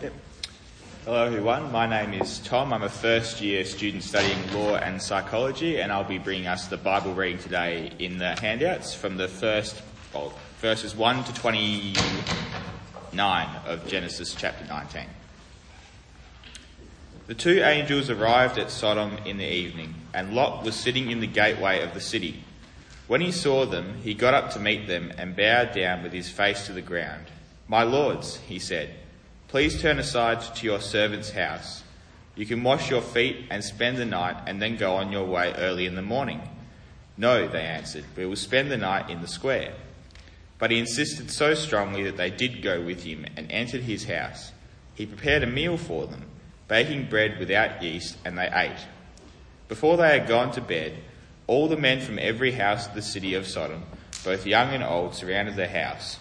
Yep. Hello everyone, my name is Tom. I'm a first year student studying law and psychology and I'll be bringing us the Bible reading today in the handouts from the first, well, verses 1 to 29 of Genesis chapter 19. The two angels arrived at Sodom in the evening and Lot was sitting in the gateway of the city. When he saw them, he got up to meet them and bowed down with his face to the ground. My lords, he said, Please turn aside to your servant's house. You can wash your feet and spend the night and then go on your way early in the morning. No, they answered, we will spend the night in the square. But he insisted so strongly that they did go with him and entered his house. He prepared a meal for them, baking bread without yeast, and they ate. Before they had gone to bed, all the men from every house of the city of Sodom, both young and old, surrounded the house.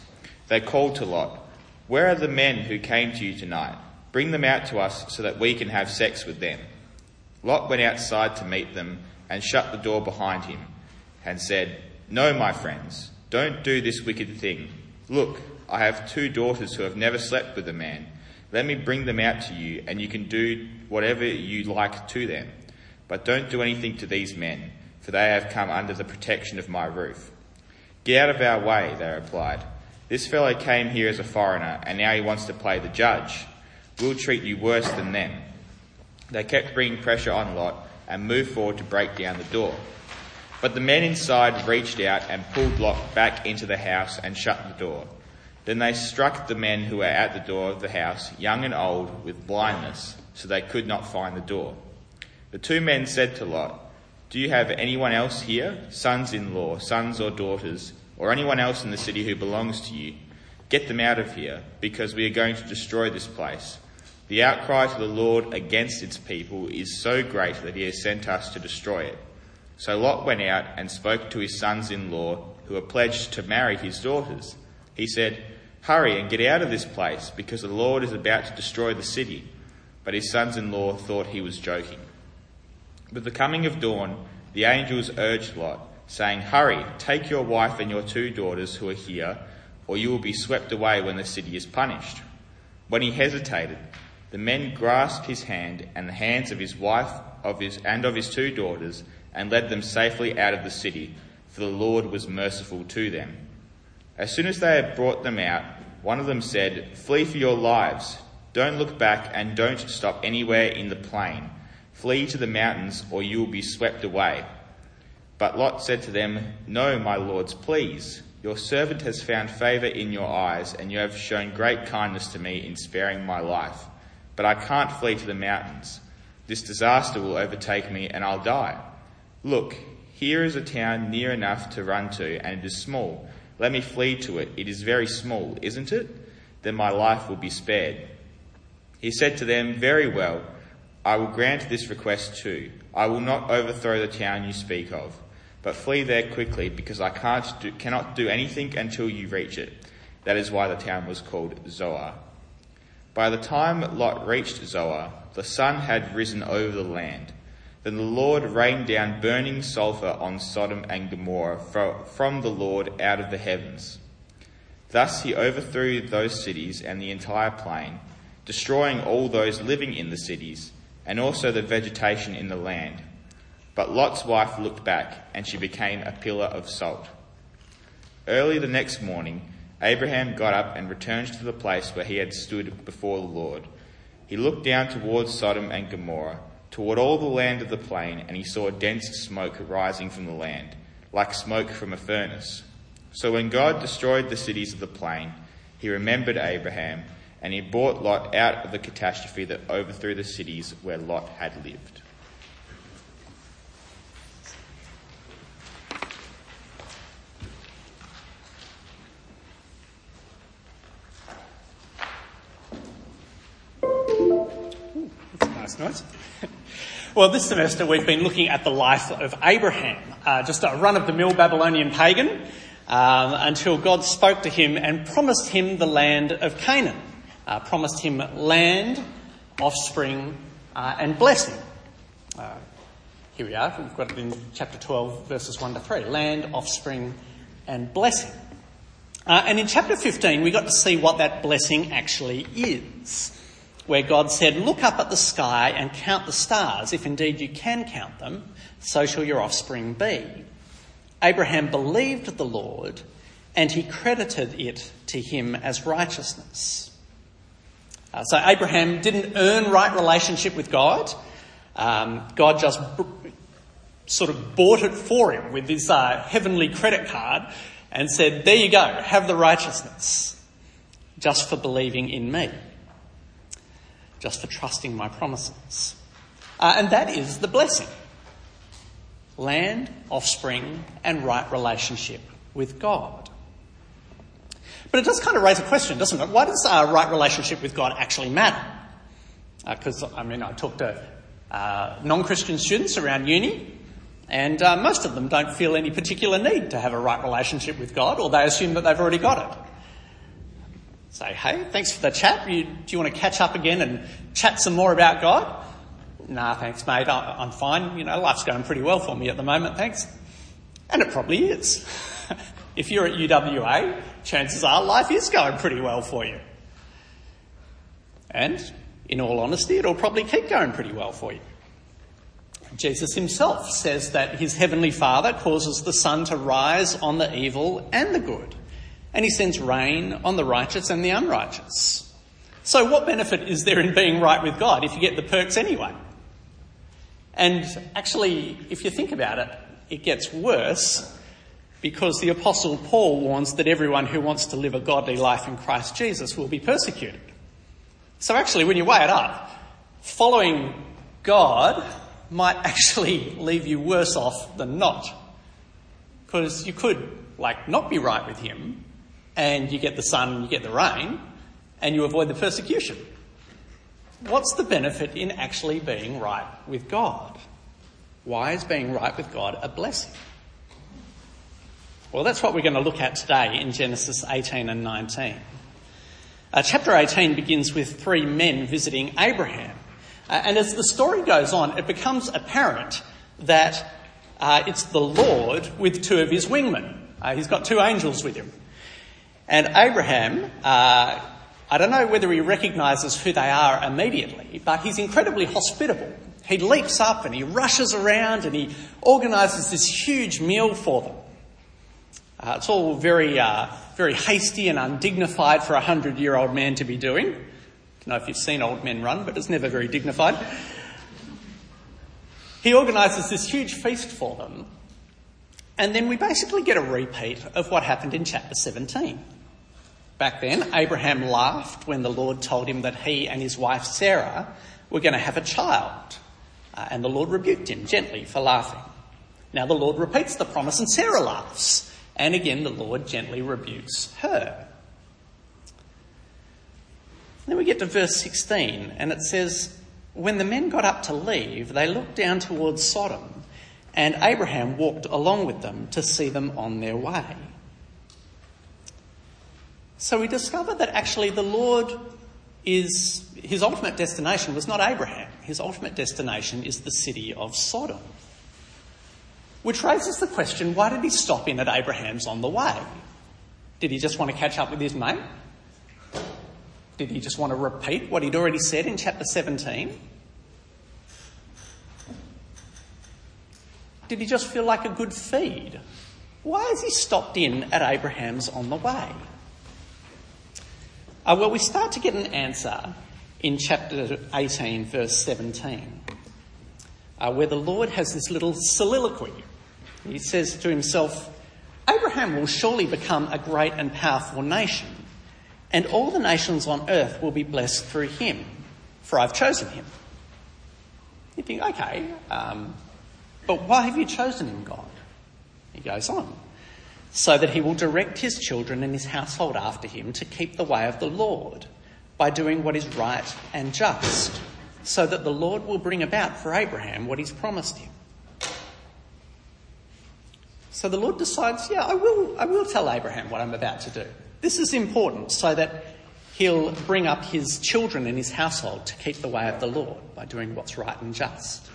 They called to Lot, where are the men who came to you tonight? Bring them out to us so that we can have sex with them. Lot went outside to meet them and shut the door behind him and said, No, my friends, don't do this wicked thing. Look, I have two daughters who have never slept with a man. Let me bring them out to you and you can do whatever you like to them. But don't do anything to these men, for they have come under the protection of my roof. Get out of our way, they replied. This fellow came here as a foreigner and now he wants to play the judge. We'll treat you worse than them. They kept bringing pressure on Lot and moved forward to break down the door. But the men inside reached out and pulled Lot back into the house and shut the door. Then they struck the men who were at the door of the house, young and old, with blindness, so they could not find the door. The two men said to Lot, Do you have anyone else here, sons in law, sons or daughters, or anyone else in the city who belongs to you. Get them out of here, because we are going to destroy this place. The outcry to the Lord against its people is so great that he has sent us to destroy it. So Lot went out and spoke to his sons in law, who were pledged to marry his daughters. He said, Hurry and get out of this place, because the Lord is about to destroy the city. But his sons in law thought he was joking. With the coming of dawn, the angels urged Lot saying, Hurry, take your wife and your two daughters who are here, or you will be swept away when the city is punished. When he hesitated, the men grasped his hand and the hands of his wife of his, and of his two daughters and led them safely out of the city, for the Lord was merciful to them. As soon as they had brought them out, one of them said, Flee for your lives. Don't look back and don't stop anywhere in the plain. Flee to the mountains or you will be swept away. But Lot said to them, No, my lords, please. Your servant has found favour in your eyes, and you have shown great kindness to me in sparing my life. But I can't flee to the mountains. This disaster will overtake me, and I'll die. Look, here is a town near enough to run to, and it is small. Let me flee to it. It is very small, isn't it? Then my life will be spared. He said to them, Very well, I will grant this request too. I will not overthrow the town you speak of but flee there quickly because I can't do, cannot do anything until you reach it. That is why the town was called Zoar. By the time Lot reached Zoar, the sun had risen over the land. Then the Lord rained down burning sulfur on Sodom and Gomorrah from the Lord out of the heavens. Thus he overthrew those cities and the entire plain, destroying all those living in the cities, and also the vegetation in the land. But Lot's wife looked back, and she became a pillar of salt. Early the next morning, Abraham got up and returned to the place where he had stood before the Lord. He looked down towards Sodom and Gomorrah, toward all the land of the plain, and he saw dense smoke rising from the land, like smoke from a furnace. So when God destroyed the cities of the plain, he remembered Abraham, and he brought Lot out of the catastrophe that overthrew the cities where Lot had lived. Well, this semester we've been looking at the life of Abraham, uh, just a run of the mill Babylonian pagan, um, until God spoke to him and promised him the land of Canaan, uh, promised him land, offspring, uh, and blessing. Uh, here we are, we've got it in chapter 12, verses 1 to 3 land, offspring, and blessing. Uh, and in chapter 15, we got to see what that blessing actually is. Where God said, Look up at the sky and count the stars, if indeed you can count them, so shall your offspring be. Abraham believed the Lord, and he credited it to him as righteousness. Uh, so Abraham didn't earn right relationship with God. Um, God just sort of bought it for him with his uh, heavenly credit card and said, There you go, have the righteousness, just for believing in me, just for trusting my promises. Uh, and that is the blessing land, offspring, and right relationship with God. But it does kind of raise a question, doesn't it? Why does our right relationship with God actually matter? Because, uh, I mean, I talk to uh, non Christian students around uni, and uh, most of them don't feel any particular need to have a right relationship with God, or they assume that they've already got it. Say, hey, thanks for the chat. You, do you want to catch up again and chat some more about God? Nah, thanks, mate. I'm fine. You know, life's going pretty well for me at the moment, thanks. And it probably is. if you're at UWA, chances are life is going pretty well for you. And, in all honesty, it'll probably keep going pretty well for you. Jesus himself says that his heavenly Father causes the sun to rise on the evil and the good, and he sends rain on the righteous and the unrighteous. So, what benefit is there in being right with God if you get the perks anyway? And actually, if you think about it, it gets worse because the Apostle Paul warns that everyone who wants to live a godly life in Christ Jesus will be persecuted. So, actually, when you weigh it up, following God might actually leave you worse off than not. Because you could, like, not be right with Him, and you get the sun, you get the rain, and you avoid the persecution. What's the benefit in actually being right with God? Why is being right with God a blessing? Well, that's what we're going to look at today in Genesis 18 and 19. Uh, chapter 18 begins with three men visiting Abraham. Uh, and as the story goes on, it becomes apparent that uh, it's the Lord with two of his wingmen. Uh, he's got two angels with him. And Abraham uh, I don't know whether he recognises who they are immediately, but he's incredibly hospitable. He leaps up and he rushes around and he organises this huge meal for them. Uh, it's all very, uh, very hasty and undignified for a hundred year old man to be doing. I don't know if you've seen old men run, but it's never very dignified. He organises this huge feast for them, and then we basically get a repeat of what happened in chapter 17. Back then, Abraham laughed when the Lord told him that he and his wife Sarah were going to have a child. Uh, and the Lord rebuked him gently for laughing. Now the Lord repeats the promise and Sarah laughs. And again, the Lord gently rebukes her. Then we get to verse 16 and it says, When the men got up to leave, they looked down towards Sodom and Abraham walked along with them to see them on their way. So we discover that actually the Lord is, his ultimate destination was not Abraham. His ultimate destination is the city of Sodom. Which raises the question, why did he stop in at Abraham's on the way? Did he just want to catch up with his mate? Did he just want to repeat what he'd already said in chapter 17? Did he just feel like a good feed? Why has he stopped in at Abraham's on the way? Uh, well, we start to get an answer in chapter 18, verse 17, uh, where the Lord has this little soliloquy. He says to himself, Abraham will surely become a great and powerful nation, and all the nations on earth will be blessed through him, for I've chosen him. You think, okay, um, but why have you chosen him, God? He goes on so that he will direct his children and his household after him to keep the way of the Lord by doing what is right and just, so that the Lord will bring about for Abraham what he's promised him. So the Lord decides, yeah, I will, I will tell Abraham what I'm about to do. This is important so that he'll bring up his children and his household to keep the way of the Lord by doing what's right and just.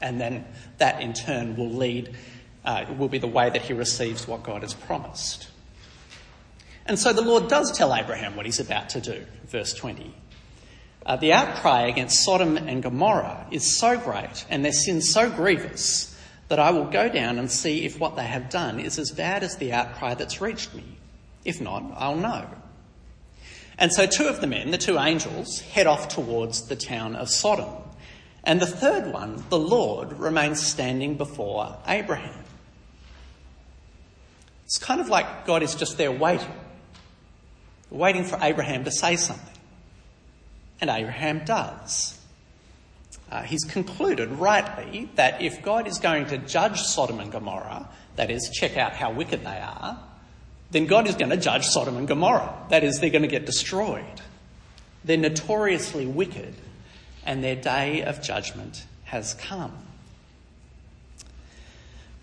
And then that in turn will lead uh, will be the way that he receives what God has promised. And so the Lord does tell Abraham what he's about to do, verse 20. Uh, the outcry against Sodom and Gomorrah is so great and their sin so grievous that I will go down and see if what they have done is as bad as the outcry that's reached me. If not, I'll know. And so two of the men, the two angels, head off towards the town of Sodom. And the third one, the Lord, remains standing before Abraham. It's kind of like God is just there waiting, waiting for Abraham to say something. And Abraham does. Uh, he's concluded rightly that if God is going to judge Sodom and Gomorrah, that is, check out how wicked they are, then God is going to judge Sodom and Gomorrah. That is, they're going to get destroyed. They're notoriously wicked, and their day of judgment has come.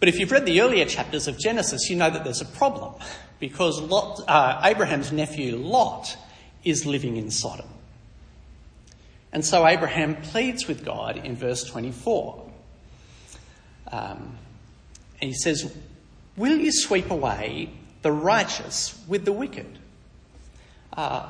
But if you've read the earlier chapters of Genesis, you know that there's a problem because Lot, uh, Abraham's nephew Lot is living in Sodom. And so Abraham pleads with God in verse 24. Um, and he says, Will you sweep away the righteous with the wicked? Uh,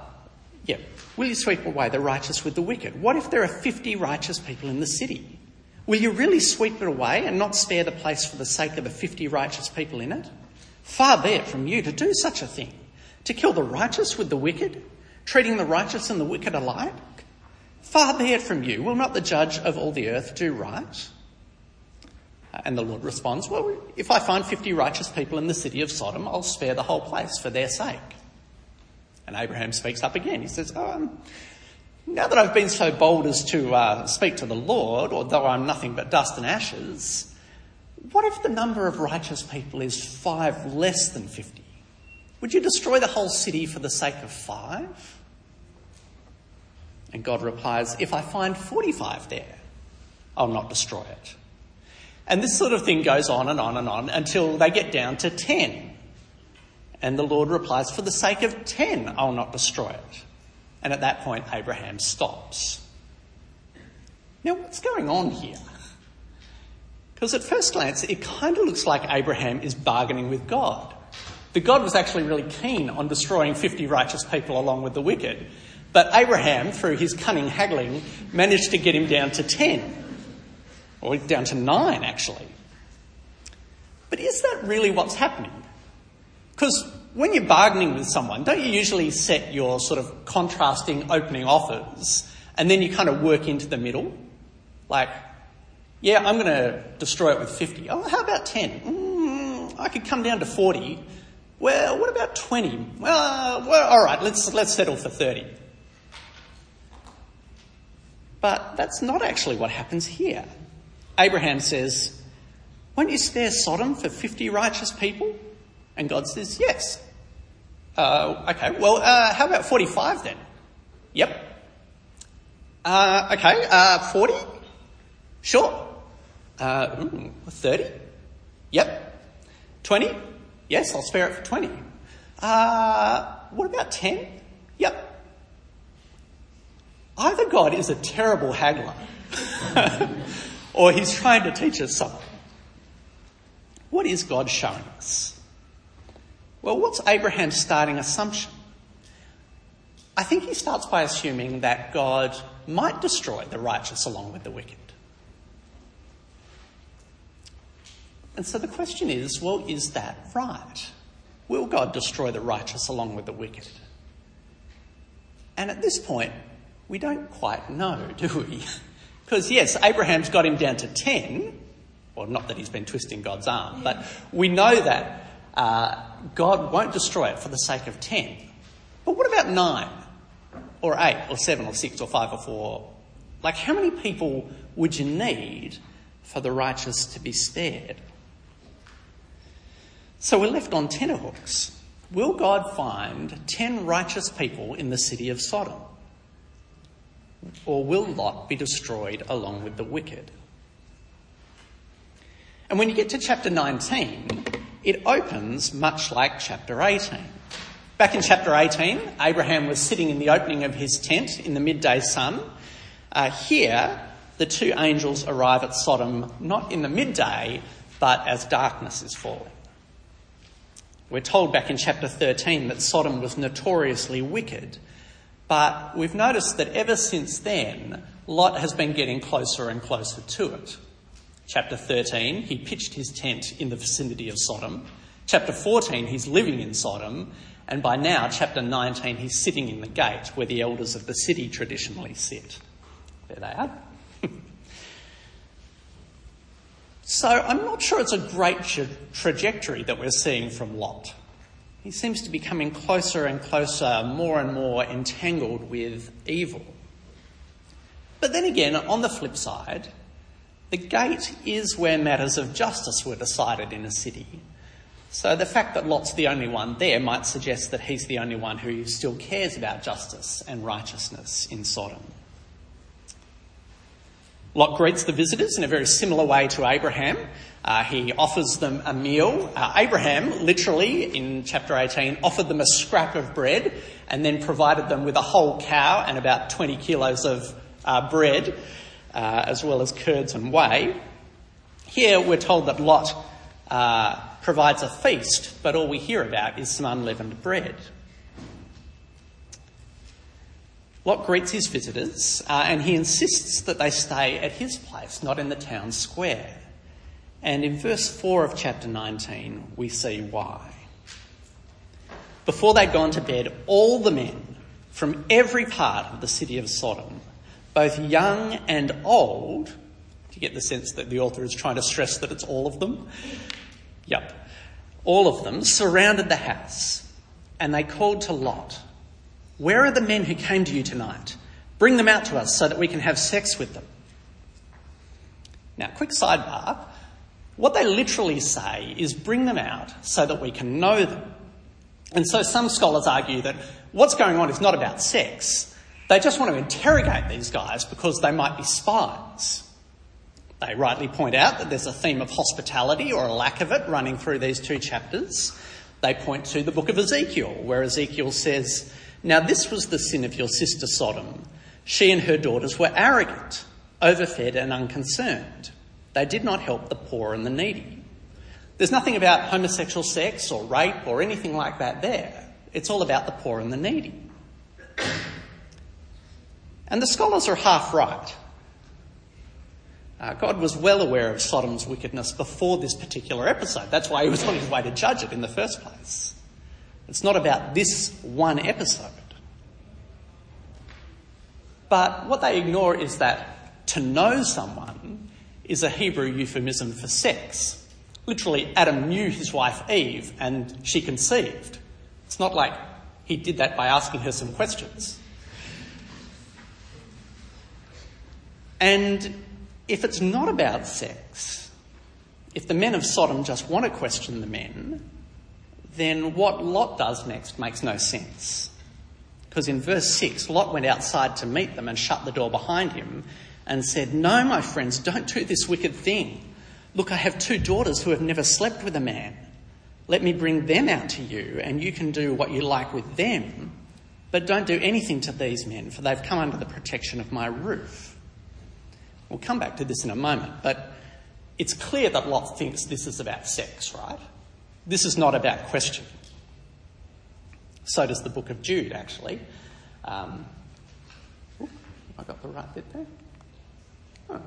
yeah, will you sweep away the righteous with the wicked? What if there are 50 righteous people in the city? Will you really sweep it away and not spare the place for the sake of the 50 righteous people in it? Far be it from you to do such a thing, to kill the righteous with the wicked, treating the righteous and the wicked alike. Far be it from you. Will not the judge of all the earth do right? And the Lord responds, Well, if I find 50 righteous people in the city of Sodom, I'll spare the whole place for their sake. And Abraham speaks up again. He says, oh, um, Now that I've been so bold as to uh, speak to the Lord, although I'm nothing but dust and ashes, what if the number of righteous people is five less than 50? Would you destroy the whole city for the sake of five? And God replies, If I find 45 there, I'll not destroy it. And this sort of thing goes on and on and on until they get down to 10. And the Lord replies, For the sake of 10, I'll not destroy it. And at that point, Abraham stops. Now, what's going on here? Because at first glance, it kind of looks like Abraham is bargaining with God. The God was actually really keen on destroying 50 righteous people along with the wicked. But Abraham, through his cunning haggling, managed to get him down to 10. Or down to 9, actually. But is that really what's happening? Because when you're bargaining with someone, don't you usually set your sort of contrasting opening offers and then you kind of work into the middle? Like, yeah, I'm going to destroy it with 50. Oh, how about 10? Mm, I could come down to 40. Well, what about 20? Well, well, all right, let's, let's settle for 30. But that's not actually what happens here. Abraham says, Won't you spare Sodom for 50 righteous people? And God says, Yes. Uh, okay, well, uh, how about 45 then? Yep. Uh, okay, uh, 40? Sure. Uh, 30? Yep. 20? Yes, I'll spare it for 20. Uh, what about 10? Yep. Either God is a terrible haggler or he's trying to teach us something. What is God showing us? Well, what's Abraham's starting assumption? I think he starts by assuming that God might destroy the righteous along with the wicked. And so the question is well, is that right? Will God destroy the righteous along with the wicked? And at this point, we don't quite know, do we? Because yes, Abraham's got him down to 10. Well, not that he's been twisting God's arm, but we know that uh, God won't destroy it for the sake of 10. But what about 9? Or 8? Or 7? Or 6? Or 5? Or 4? Like, how many people would you need for the righteous to be spared? So we're left on tenterhooks. Will God find 10 righteous people in the city of Sodom? Or will Lot be destroyed along with the wicked? And when you get to chapter 19, it opens much like chapter 18. Back in chapter 18, Abraham was sitting in the opening of his tent in the midday sun. Uh, here, the two angels arrive at Sodom not in the midday, but as darkness is falling. We're told back in chapter 13 that Sodom was notoriously wicked, But we've noticed that ever since then, Lot has been getting closer and closer to it. Chapter 13, he pitched his tent in the vicinity of Sodom. Chapter 14, he's living in Sodom. And by now, chapter 19, he's sitting in the gate where the elders of the city traditionally sit. There they are. so I'm not sure it's a great tra- trajectory that we're seeing from Lot. He seems to be coming closer and closer, more and more entangled with evil. But then again, on the flip side, the gate is where matters of justice were decided in a city. So the fact that Lot's the only one there might suggest that he's the only one who still cares about justice and righteousness in Sodom. Lot greets the visitors in a very similar way to Abraham. Uh, he offers them a meal. Uh, Abraham, literally, in chapter 18, offered them a scrap of bread and then provided them with a whole cow and about 20 kilos of uh, bread, uh, as well as curds and whey. Here we're told that Lot uh, provides a feast, but all we hear about is some unleavened bread. Lot greets his visitors uh, and he insists that they stay at his place, not in the town square. And in verse 4 of chapter 19, we see why. Before they'd gone to bed, all the men from every part of the city of Sodom, both young and old, you get the sense that the author is trying to stress that it's all of them? Yep. All of them surrounded the house and they called to Lot, Where are the men who came to you tonight? Bring them out to us so that we can have sex with them. Now, quick sidebar. What they literally say is bring them out so that we can know them. And so some scholars argue that what's going on is not about sex. They just want to interrogate these guys because they might be spies. They rightly point out that there's a theme of hospitality or a lack of it running through these two chapters. They point to the book of Ezekiel, where Ezekiel says, Now this was the sin of your sister Sodom. She and her daughters were arrogant, overfed, and unconcerned. They did not help the poor and the needy. There's nothing about homosexual sex or rape or anything like that there. It's all about the poor and the needy. And the scholars are half right. Uh, God was well aware of Sodom's wickedness before this particular episode. That's why he was on his way to judge it in the first place. It's not about this one episode. But what they ignore is that to know someone is a Hebrew euphemism for sex. Literally, Adam knew his wife Eve and she conceived. It's not like he did that by asking her some questions. And if it's not about sex, if the men of Sodom just want to question the men, then what Lot does next makes no sense. Because in verse 6, Lot went outside to meet them and shut the door behind him and said, No, my friends, don't do this wicked thing. Look, I have two daughters who have never slept with a man. Let me bring them out to you, and you can do what you like with them. But don't do anything to these men, for they've come under the protection of my roof. We'll come back to this in a moment, but it's clear that Lot thinks this is about sex, right? This is not about question. So does the book of Jude, actually. Um, I got the right bit there? Oh.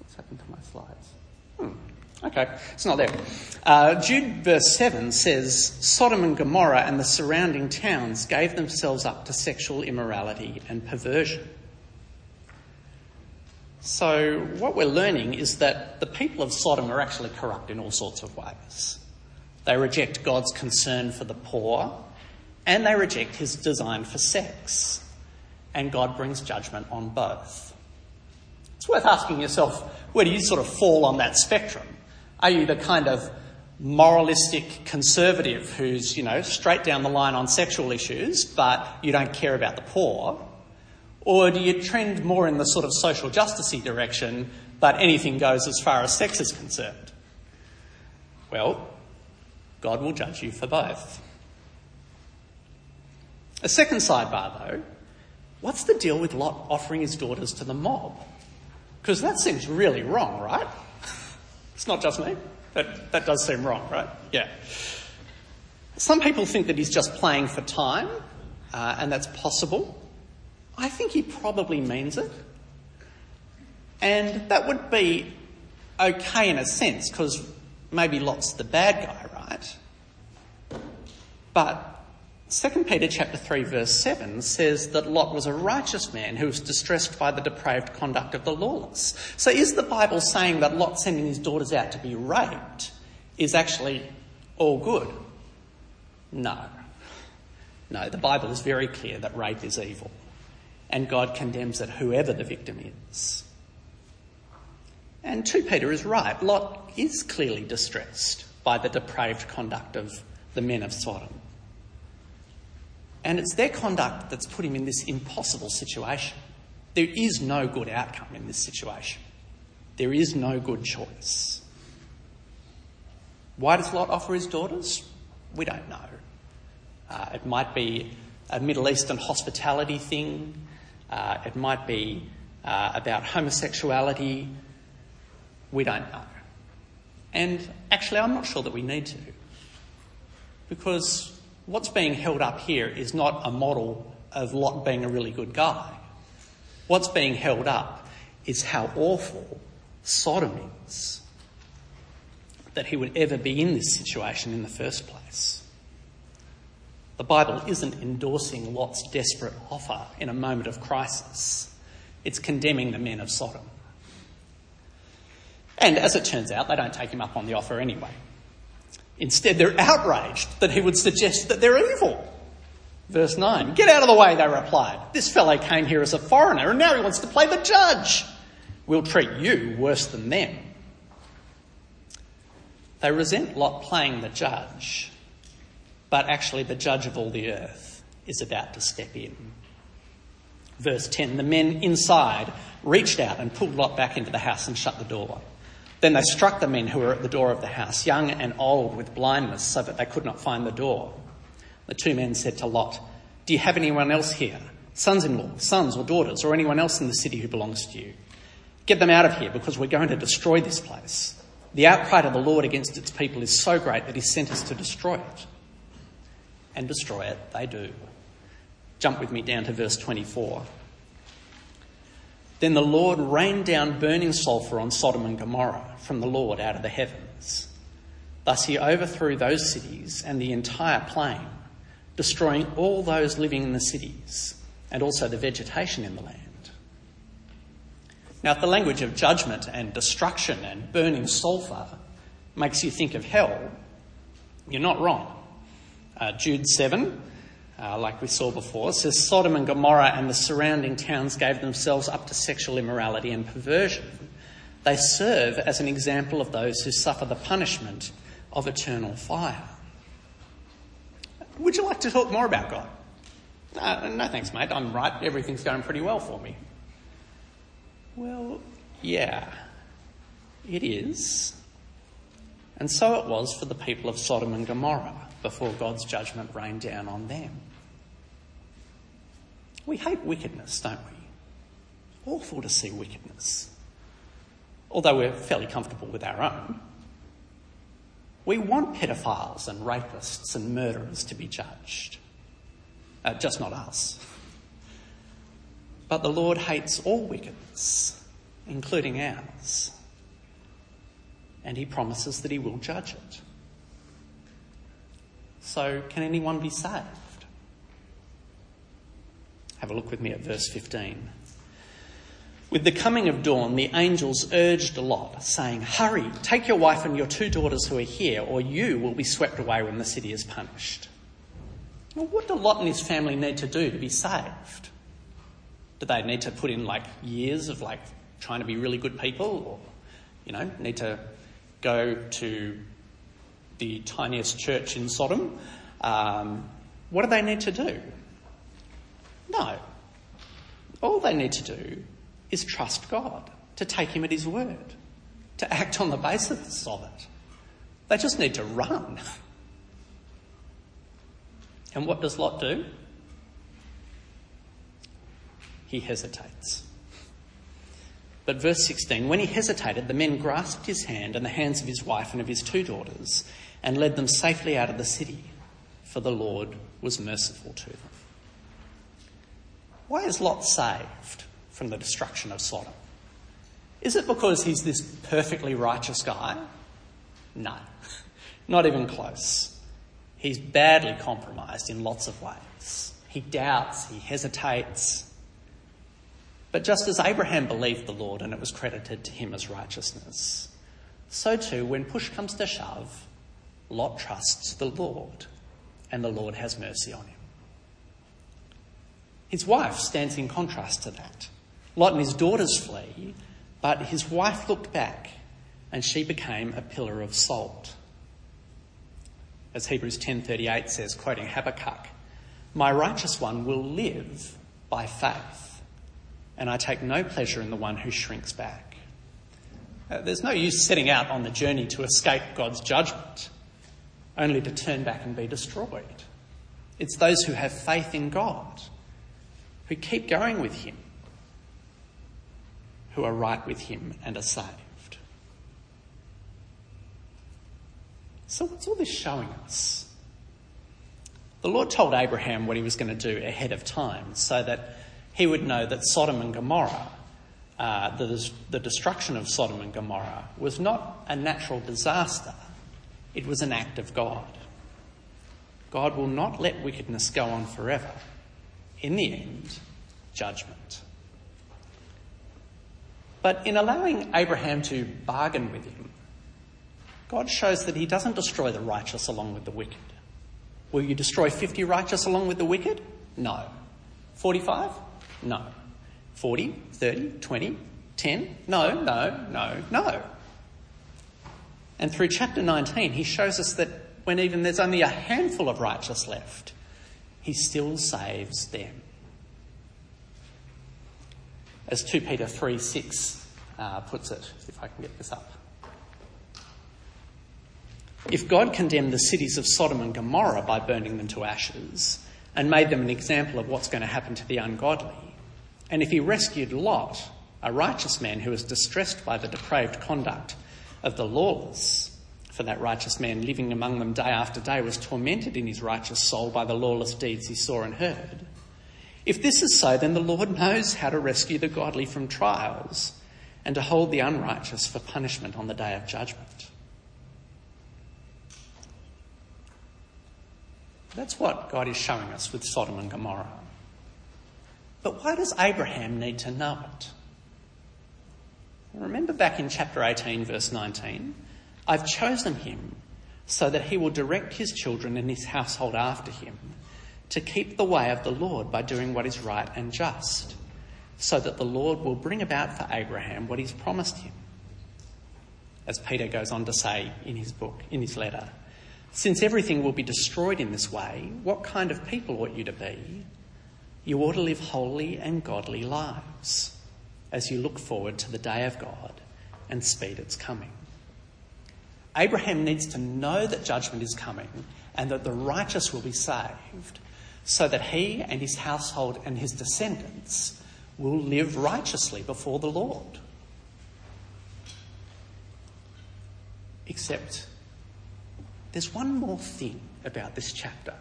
What's happened to my slides? Hmm. Okay, it's not there. Uh, Jude verse 7 says Sodom and Gomorrah and the surrounding towns gave themselves up to sexual immorality and perversion. So, what we're learning is that the people of Sodom are actually corrupt in all sorts of ways. They reject God's concern for the poor, and they reject his design for sex. And God brings judgment on both. It's worth asking yourself where do you sort of fall on that spectrum? Are you the kind of moralistic conservative who's, you know, straight down the line on sexual issues, but you don't care about the poor? Or do you trend more in the sort of social justicey direction, but anything goes as far as sex is concerned? Well, God will judge you for both. A second sidebar though, what's the deal with Lot offering his daughters to the mob? Because that seems really wrong, right? it's not just me. That, that does seem wrong, right? Yeah. Some people think that he's just playing for time uh, and that's possible. I think he probably means it. And that would be okay in a sense, because maybe Lot's the bad guy, right? But 2 Peter chapter 3 verse 7 says that Lot was a righteous man who was distressed by the depraved conduct of the lawless. So is the Bible saying that Lot sending his daughters out to be raped is actually all good? No. No, the Bible is very clear that rape is evil. And God condemns it whoever the victim is. And 2 Peter is right. Lot is clearly distressed by the depraved conduct of the men of Sodom. And it's their conduct that's put him in this impossible situation. There is no good outcome in this situation. There is no good choice. Why does Lot offer his daughters? We don't know. Uh, it might be a Middle Eastern hospitality thing. Uh, it might be uh, about homosexuality. We don't know. And actually, I'm not sure that we need to. Because what's being held up here is not a model of Lot being a really good guy. What's being held up is how awful Sodom is. That he would ever be in this situation in the first place. The Bible isn't endorsing Lot's desperate offer in a moment of crisis. It's condemning the men of Sodom. And as it turns out, they don't take him up on the offer anyway. Instead, they're outraged that he would suggest that they're evil. Verse 9, get out of the way, they replied. This fellow came here as a foreigner and now he wants to play the judge. We'll treat you worse than them. They resent Lot playing the judge but actually the judge of all the earth is about to step in. Verse 10 The men inside reached out and pulled Lot back into the house and shut the door. Then they struck the men who were at the door of the house, young and old, with blindness, so that they could not find the door. The two men said to Lot, Do you have anyone else here? Sons in law, sons or daughters, or anyone else in the city who belongs to you? Get them out of here because we're going to destroy this place. The outcry of the Lord against its people is so great that he sent us to destroy it and destroy it, they do. Jump with me down to verse 24. Then the Lord rained down burning sulphur on Sodom and Gomorrah from the Lord out of the heavens. Thus he overthrew those cities and the entire plain, destroying all those living in the cities and also the vegetation in the land. Now, if the language of judgment and destruction and burning sulphur makes you think of hell, you're not wrong. Uh, Jude 7, uh, like we saw before, says Sodom and Gomorrah and the surrounding towns gave themselves up to sexual immorality and perversion. They serve as an example of those who suffer the punishment of eternal fire. Would you like to talk more about God? No thanks, mate. I'm right. Everything's going pretty well for me. Well, yeah, it is. And so it was for the people of Sodom and Gomorrah before God's judgment rained down on them. We hate wickedness, don't we? Awful to see wickedness. Although we're fairly comfortable with our own. We want pedophiles and rapists and murderers to be judged. Uh, just not us. But the Lord hates all wickedness, including ours. And he promises that he will judge it. So, can anyone be saved? Have a look with me at verse 15. With the coming of dawn, the angels urged Lot, saying, Hurry, take your wife and your two daughters who are here, or you will be swept away when the city is punished. Well, what do Lot and his family need to do to be saved? Do they need to put in like years of like trying to be really good people, or you know, need to go to the tiniest church in Sodom. Um, what do they need to do? No. All they need to do is trust God, to take Him at His word, to act on the basis of it. They just need to run. And what does Lot do? He hesitates. But verse 16, when he hesitated, the men grasped his hand and the hands of his wife and of his two daughters and led them safely out of the city, for the Lord was merciful to them. why is Lot saved from the destruction of Sodom? Is it because he's this perfectly righteous guy? No, not even close. He's badly compromised in lots of ways. He doubts, he hesitates. But just as Abraham believed the Lord and it was credited to him as righteousness, so too, when push comes to shove, Lot trusts the Lord and the Lord has mercy on him. His wife stands in contrast to that. Lot and his daughters flee, but his wife looked back and she became a pillar of salt. As Hebrews 10:38 says, quoting Habakkuk, "My righteous one will live by faith, and I take no pleasure in the one who shrinks back." Uh, there's no use setting out on the journey to escape God's judgment, only to turn back and be destroyed. It's those who have faith in God, who keep going with Him, who are right with Him and are saved. So, what's all this showing us? The Lord told Abraham what he was going to do ahead of time so that he would know that Sodom and Gomorrah, uh, the, the destruction of Sodom and Gomorrah, was not a natural disaster, it was an act of God. God will not let wickedness go on forever. In the end, judgment. But in allowing Abraham to bargain with him, God shows that he doesn't destroy the righteous along with the wicked. Will you destroy 50 righteous along with the wicked? No. 45? No. 40, 30, 20, 10? No, no, no, no. And through chapter 19, he shows us that when even there's only a handful of righteous left, he still saves them as 2 Peter 3 6 uh, puts it, if I can get this up. If God condemned the cities of Sodom and Gomorrah by burning them to ashes and made them an example of what's going to happen to the ungodly, and if he rescued Lot, a righteous man who was distressed by the depraved conduct of the lawless, for that righteous man living among them day after day was tormented in his righteous soul by the lawless deeds he saw and heard, if this is so, then the Lord knows how to rescue the godly from trials and to hold the unrighteous for punishment on the day of judgment. That's what God is showing us with Sodom and Gomorrah. But why does Abraham need to know it? Remember back in chapter 18, verse 19? I've chosen him so that he will direct his children and his household after him to keep the way of the Lord by doing what is right and just, so that the Lord will bring about for Abraham what he's promised him. As Peter goes on to say in his book, in his letter, since everything will be destroyed in this way, what kind of people ought you to be? You ought to live holy and godly lives as you look forward to the day of God and speed its coming. Abraham needs to know that judgment is coming and that the righteous will be saved so that he and his household and his descendants will live righteously before the Lord. Except there's one more thing about this chapter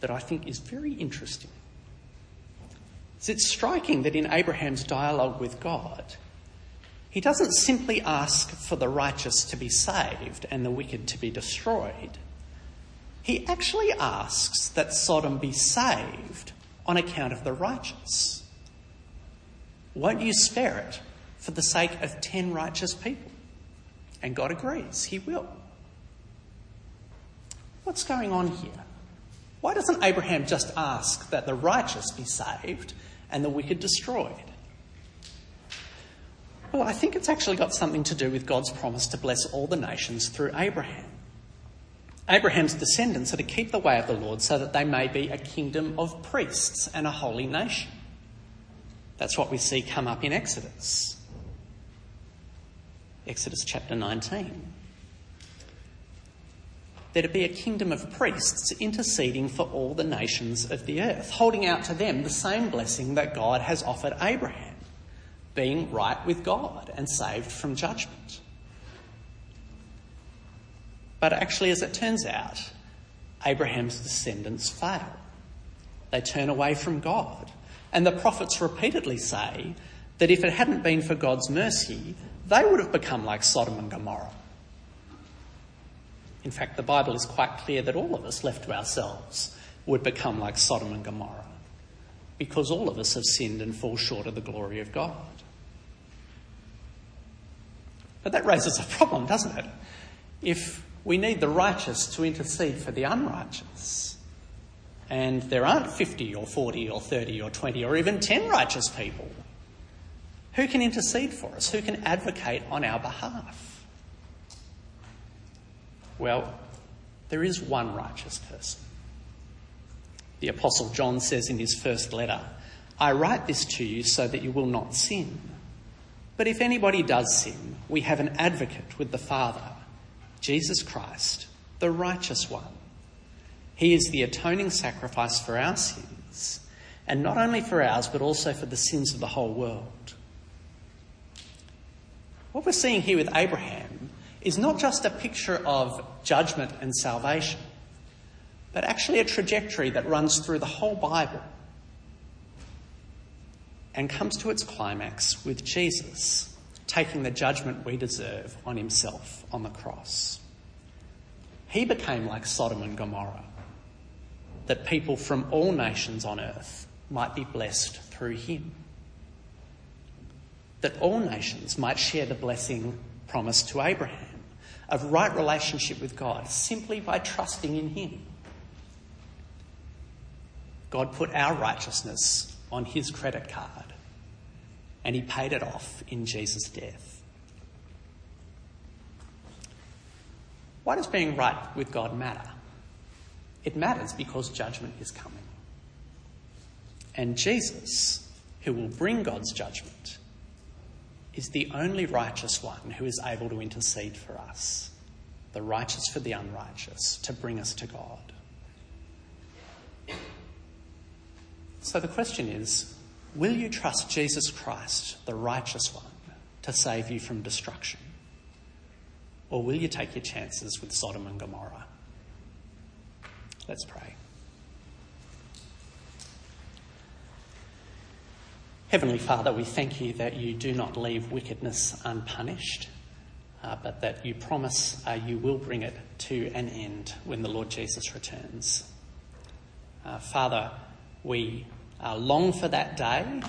that I think is very interesting. It's striking that in Abraham's dialogue with God, he doesn't simply ask for the righteous to be saved and the wicked to be destroyed he actually asks that Sodom be saved on account of the righteous. Won't you spare it for the sake of ten righteous people? And God agrees, He will. What's going on here? Why doesn't Abraham just ask that the righteous be saved and the wicked destroyed? Well, I think it's actually got something to do with God's promise to bless all the nations through Abraham. Abraham's descendants are to keep the way of the Lord so that they may be a kingdom of priests and a holy nation. That's what we see come up in Exodus. Exodus chapter 19. They're to be a kingdom of priests interceding for all the nations of the earth, holding out to them the same blessing that God has offered Abraham, being right with God and saved from judgment. But actually, as it turns out, Abraham's descendants fail. They turn away from God. And the prophets repeatedly say that if it hadn't been for God's mercy, they would have become like Sodom and Gomorrah. In fact, the Bible is quite clear that all of us left to ourselves would become like Sodom and Gomorrah because all of us have sinned and fall short of the glory of God. But that raises a problem, doesn't it? If we need the righteous to intercede for the unrighteous, and there aren't 50 or 40 or 30 or 20 or even 10 righteous people, who can intercede for us? Who can advocate on our behalf? Well, there is one righteous person. The Apostle John says in his first letter, I write this to you so that you will not sin. But if anybody does sin, we have an advocate with the Father, Jesus Christ, the righteous one. He is the atoning sacrifice for our sins, and not only for ours, but also for the sins of the whole world. What we're seeing here with Abraham is not just a picture of judgment and salvation, but actually a trajectory that runs through the whole Bible and comes to its climax with Jesus taking the judgment we deserve on himself on the cross. He became like Sodom and Gomorrah, that people from all nations on earth might be blessed through him. That all nations might share the blessing promised to Abraham of right relationship with God simply by trusting in him. God put our righteousness on his credit card and he paid it off in Jesus' death. Why does being right with God matter? It matters because judgment is coming. And Jesus, who will bring God's judgment, is the only righteous one who is able to intercede for us, the righteous for the unrighteous, to bring us to God. So the question is will you trust Jesus Christ, the righteous one, to save you from destruction? Or will you take your chances with Sodom and Gomorrah? Let's pray. Heavenly Father, we thank you that you do not leave wickedness unpunished, uh, but that you promise uh, you will bring it to an end when the Lord Jesus returns. Uh, Father, we uh, long for that day,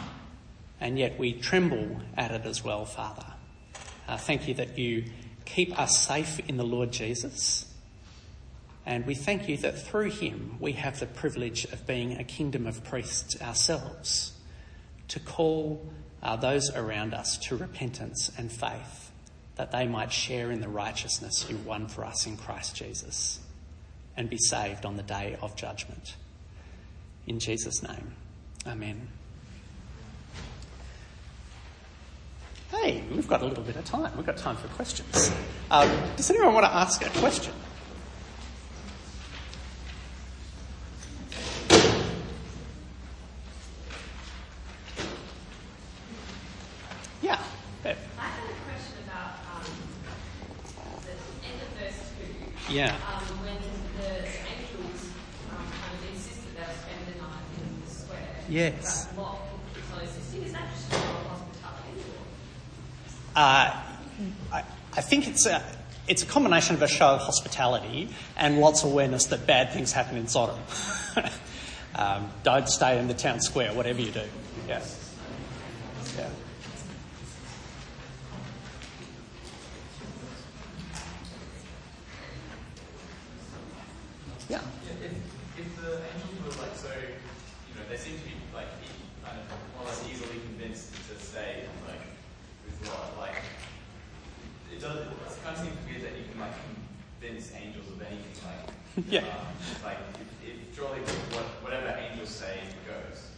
and yet we tremble at it as well, Father. Uh, thank you that you keep us safe in the Lord Jesus. And we thank you that through him we have the privilege of being a kingdom of priests ourselves, to call uh, those around us to repentance and faith, that they might share in the righteousness you won for us in Christ Jesus and be saved on the day of judgment. In Jesus' name. Amen. Hey, we've got a little bit of time. We've got time for questions. Um, does anyone want to ask a question? Yeah, Bev. I have a question about um, the end of verse 2. Yeah. Um, when the angels um, kind of insist that they'll spend the night in the square. Yes. But Lot is insisting. Is that just for hospitality? Or? Uh, I, I think it's a, it's a combination of a show of hospitality and Lot's of awareness that bad things happen in Sodom. um, don't stay in the town square, whatever you do. Yeah. Yeah. Yeah, if, if the angels were like so, you know, they seem to be like e- kind of more or less easily convinced to stay like with Lot. Like it does. It kind of seems weird that you can like convince angels of anything. Like Yeah. um, it's like if, if surely what, whatever angels say goes,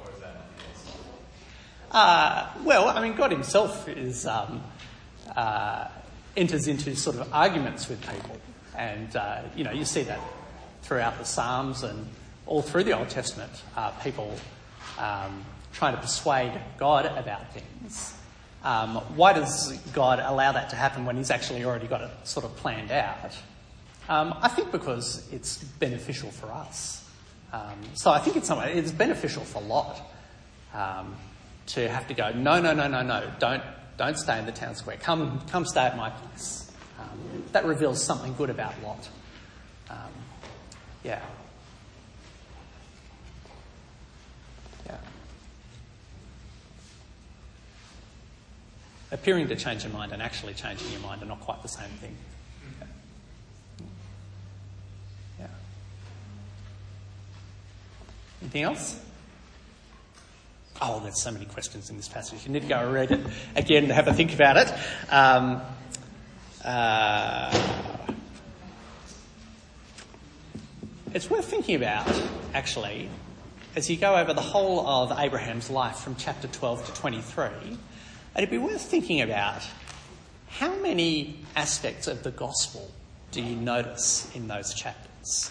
or is that not the case? Uh, well, I mean, God Himself is um, uh, enters into sort of arguments with people, and uh, you know you see that throughout the Psalms and all through the Old Testament. Uh, people um, trying to persuade God about things. Um, why does God allow that to happen when He's actually already got it sort of planned out? Um, I think because it's beneficial for us. Um, so I think way it's beneficial for Lot um, to have to go, no, no, no, no, no, don't, don't stay in the town square. Come, come stay at my place. Um, that reveals something good about Lot. Um, yeah. Yeah. Appearing to change your mind and actually changing your mind are not quite the same thing. Yeah. Anything else? Oh, there's so many questions in this passage. You need to go and read it again to have a think about it. Um, uh, it's worth thinking about, actually, as you go over the whole of Abraham's life from chapter 12 to 23. It'd be worth thinking about how many aspects of the gospel do you notice in those chapters?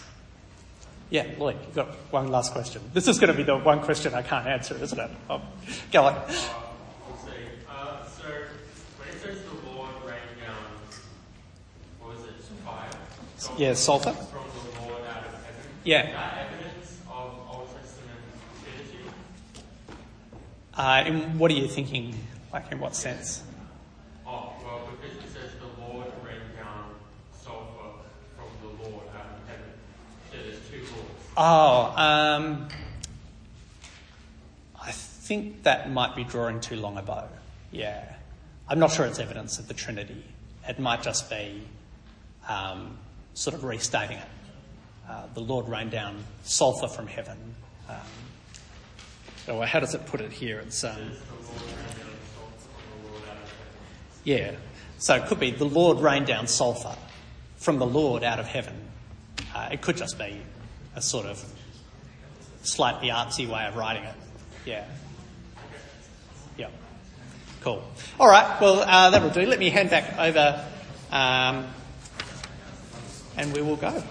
Yeah, Lloyd, you've got one last question. This is going to be the one question I can't answer, isn't it? Oh, go on. Yeah, sulfur. From the Lord out of heaven. Yeah. Evidence of Old Testament divinity? Uh, and what are you thinking? Like, in what sense? Oh, well, because it says the Lord rained down sulfur from the Lord out of heaven. So there's two lords. Oh, um, I think that might be drawing too long a bow. Yeah. I'm not sure it's evidence of the Trinity. It might just be um, sort of restating it. Uh, the Lord rained down sulfur from heaven. Um, how does it put it here? It's um, yeah. So it could be the Lord rained down sulfur from the Lord out of heaven. Uh, it could just be a sort of slightly artsy way of writing it. Yeah. Yep. Cool. All right. Well, uh, that'll do. Let me hand back over, um, and we will go.